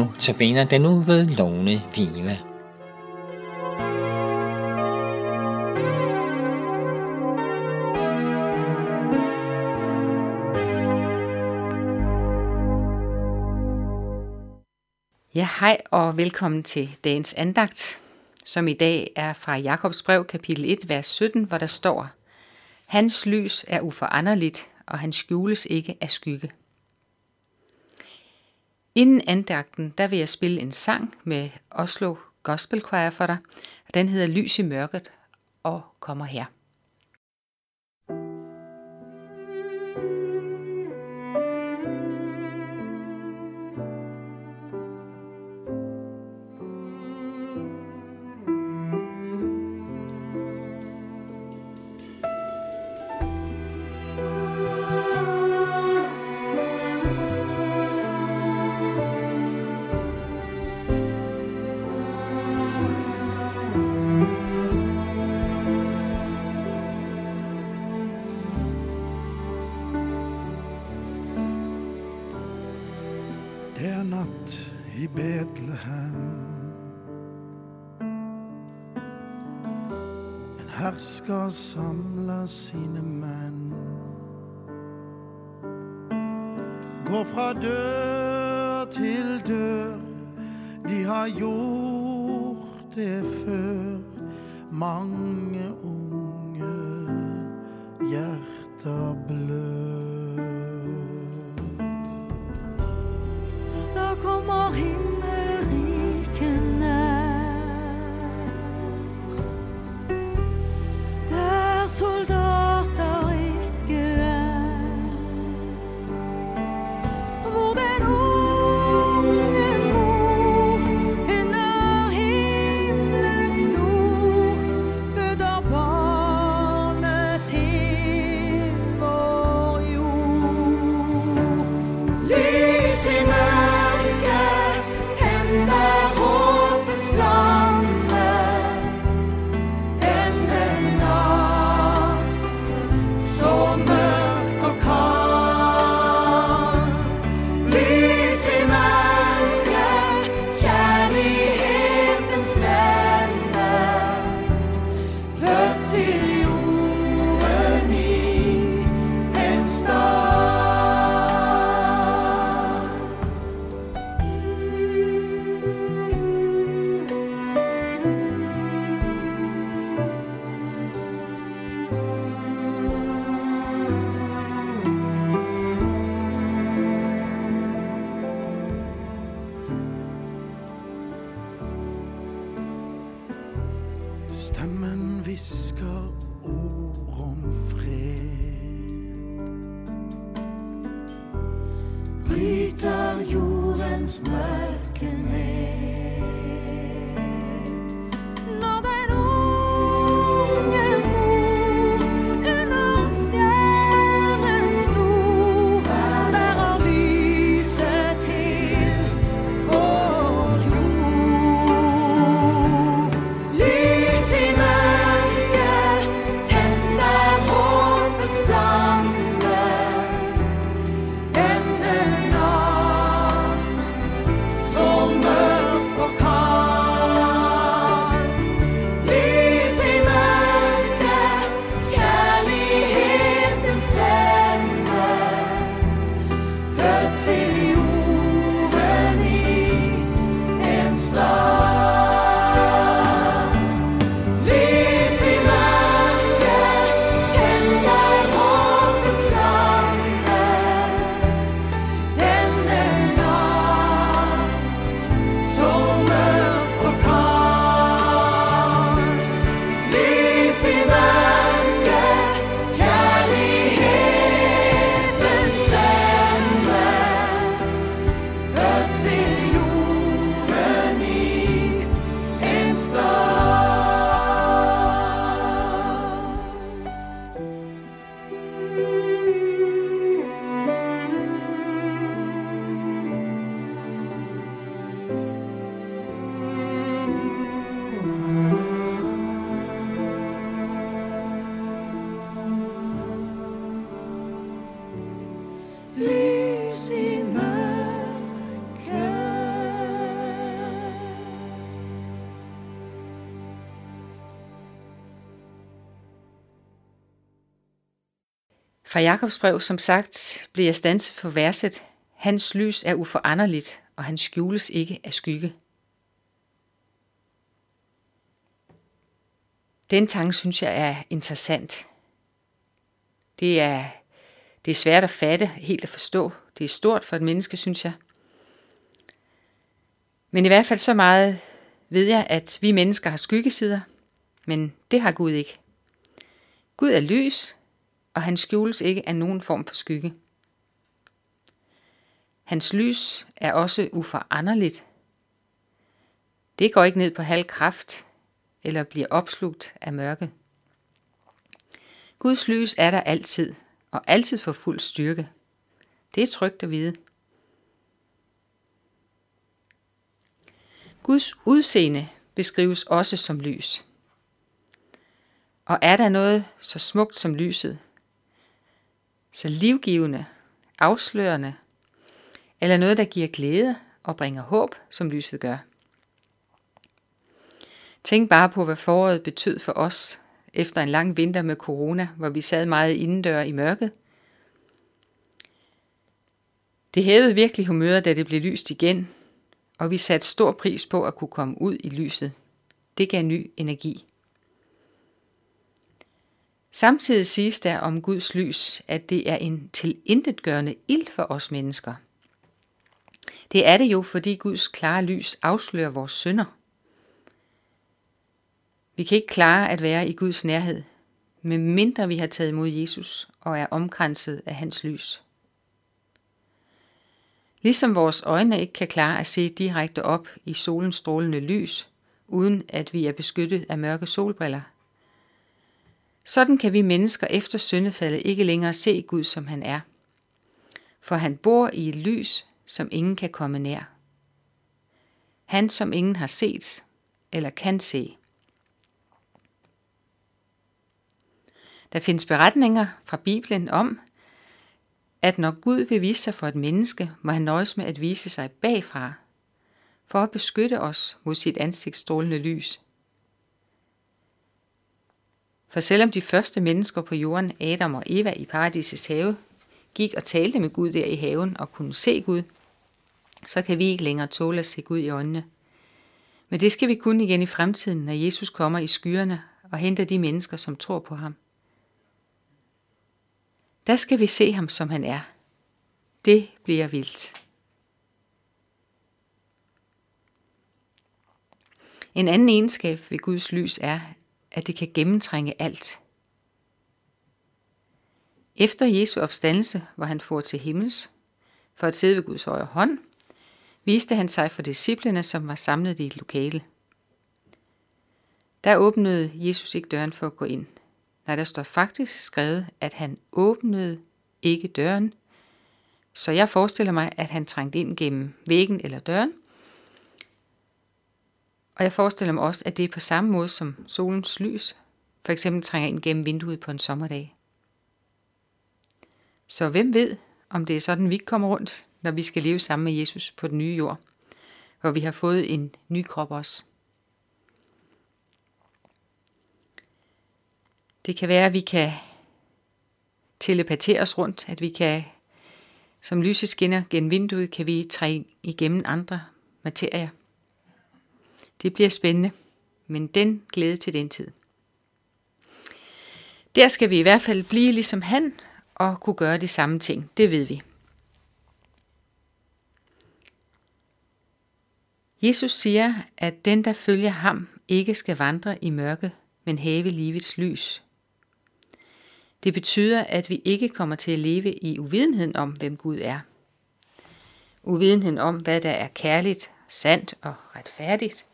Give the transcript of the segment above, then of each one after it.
Nu tabiner den nu ved Lone Vive. Ja, hej og velkommen til dagens andagt, som i dag er fra Jakobs brev kapitel 1, vers 17, hvor der står, Hans lys er uforanderligt, og han skjules ikke af skygge. Inden andagten, der vil jeg spille en sang med Oslo Gospel Choir for dig. Den hedder Lys i mørket og kommer her. Hersker samler sine menn. Går fra dør til dør, de har gjort det før. Mange unge hjerter blør. Bryter jordens mørke ned. Fra Jakobs brev, som sagt, bliver jeg stanset for verset, hans lys er uforanderligt, og han skjules ikke af skygge. Den tanke synes jeg er interessant. Det er, det er svært at fatte, helt at forstå. Det er stort for et menneske, synes jeg. Men i hvert fald så meget ved jeg, at vi mennesker har skyggesider, men det har Gud ikke. Gud er lys, og han skjules ikke af nogen form for skygge. Hans lys er også uforanderligt. Det går ikke ned på halv kraft eller bliver opslugt af mørke. Guds lys er der altid, og altid for fuld styrke. Det er trygt at vide. Guds udseende beskrives også som lys. Og er der noget så smukt som lyset, så livgivende, afslørende, eller noget, der giver glæde og bringer håb, som lyset gør. Tænk bare på, hvad foråret betød for os efter en lang vinter med corona, hvor vi sad meget indendør i mørket. Det hævede virkelig humøret, da det blev lyst igen, og vi satte stor pris på at kunne komme ud i lyset. Det gav ny energi. Samtidig siges der om Guds lys, at det er en tilintetgørende ild for os mennesker. Det er det jo, fordi Guds klare lys afslører vores synder. Vi kan ikke klare at være i Guds nærhed, medmindre vi har taget imod Jesus og er omkranset af hans lys. Ligesom vores øjne ikke kan klare at se direkte op i solens strålende lys, uden at vi er beskyttet af mørke solbriller. Sådan kan vi mennesker efter syndefaldet ikke længere se Gud, som han er. For han bor i et lys, som ingen kan komme nær. Han, som ingen har set eller kan se. Der findes beretninger fra Bibelen om, at når Gud vil vise sig for et menneske, må han nøjes med at vise sig bagfra, for at beskytte os mod sit ansigtsstrålende lys. For selvom de første mennesker på jorden, Adam og Eva i paradisets have, gik og talte med Gud der i haven og kunne se Gud, så kan vi ikke længere tåle at se Gud i øjnene. Men det skal vi kunne igen i fremtiden, når Jesus kommer i skyerne og henter de mennesker, som tror på ham. Der skal vi se ham, som han er. Det bliver vildt. En anden egenskab ved Guds lys er, at det kan gennemtrænge alt. Efter Jesu opstandelse, hvor han for til himmels, for at sidde ved Guds højre hånd, viste han sig for disciplene, som var samlet i et lokale. Der åbnede Jesus ikke døren for at gå ind. Nej, der står faktisk skrevet, at han åbnede ikke døren. Så jeg forestiller mig, at han trængte ind gennem væggen eller døren. Og jeg forestiller mig også, at det er på samme måde som solens lys, for eksempel trænger ind gennem vinduet på en sommerdag. Så hvem ved, om det er sådan, vi kommer rundt, når vi skal leve sammen med Jesus på den nye jord, hvor vi har fået en ny krop også. Det kan være, at vi kan telepatere os rundt, at vi kan, som lyset skinner gennem vinduet, kan vi træde igennem andre materier. Det bliver spændende, men den glæde til den tid. Der skal vi i hvert fald blive ligesom han og kunne gøre de samme ting, det ved vi. Jesus siger, at den, der følger ham, ikke skal vandre i mørke, men have livets lys. Det betyder, at vi ikke kommer til at leve i uvidenheden om, hvem Gud er. Uvidenheden om, hvad der er kærligt, sandt og retfærdigt.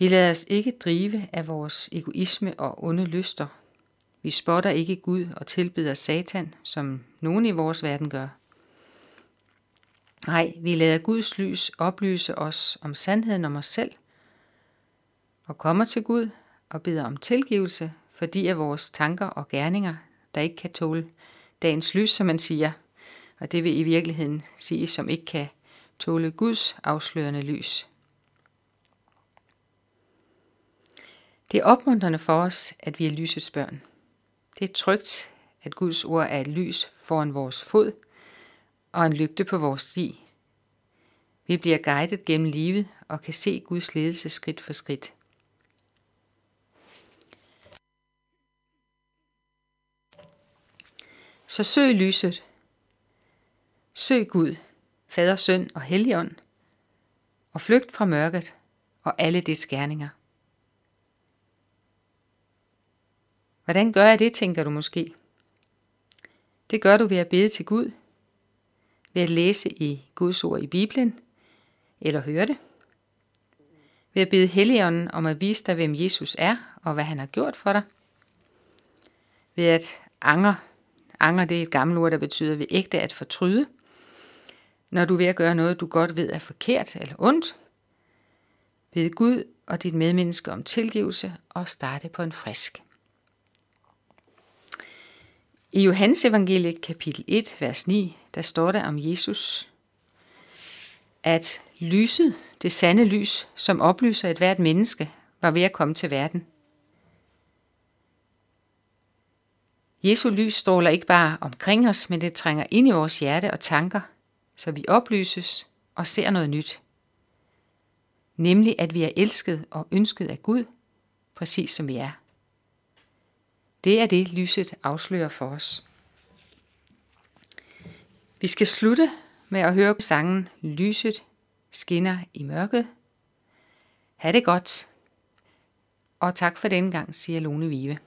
Vi lader os ikke drive af vores egoisme og onde lyster. Vi spotter ikke Gud og tilbeder Satan, som nogen i vores verden gør. Nej, vi lader Guds lys oplyse os om sandheden om os selv, og kommer til Gud og beder om tilgivelse fordi af vores tanker og gerninger, der ikke kan tåle dagens lys, som man siger, og det vil i virkeligheden sige, som ikke kan tåle Guds afslørende lys. Det er opmuntrende for os, at vi er lysets børn. Det er trygt, at Guds ord er et lys foran vores fod og en lygte på vores sti. Vi bliver guidet gennem livet og kan se Guds ledelse skridt for skridt. Så søg lyset. Søg Gud, Fader, Søn og Helligånd, og flygt fra mørket og alle dets gerninger. Hvordan gør jeg det, tænker du måske? Det gør du ved at bede til Gud, ved at læse i Guds ord i Bibelen, eller høre det, ved at bede Helligånden om at vise dig, hvem Jesus er og hvad han har gjort for dig, ved at angre, angre det er et gammelt ord, der betyder ved ægte at fortryde, når du er ved at gøre noget, du godt ved er forkert eller ondt, ved Gud og dit medmenneske om tilgivelse og starte på en frisk. I Johannes evangeliet kapitel 1, vers 9, der står der om Jesus, at lyset, det sande lys, som oplyser et hvert menneske, var ved at komme til verden. Jesu lys stråler ikke bare omkring os, men det trænger ind i vores hjerte og tanker, så vi oplyses og ser noget nyt. Nemlig at vi er elsket og ønsket af Gud, præcis som vi er. Det er det, lyset afslører for os. Vi skal slutte med at høre sangen Lyset skinner i mørket. Ha' det godt. Og tak for den gang, siger Lone Vive.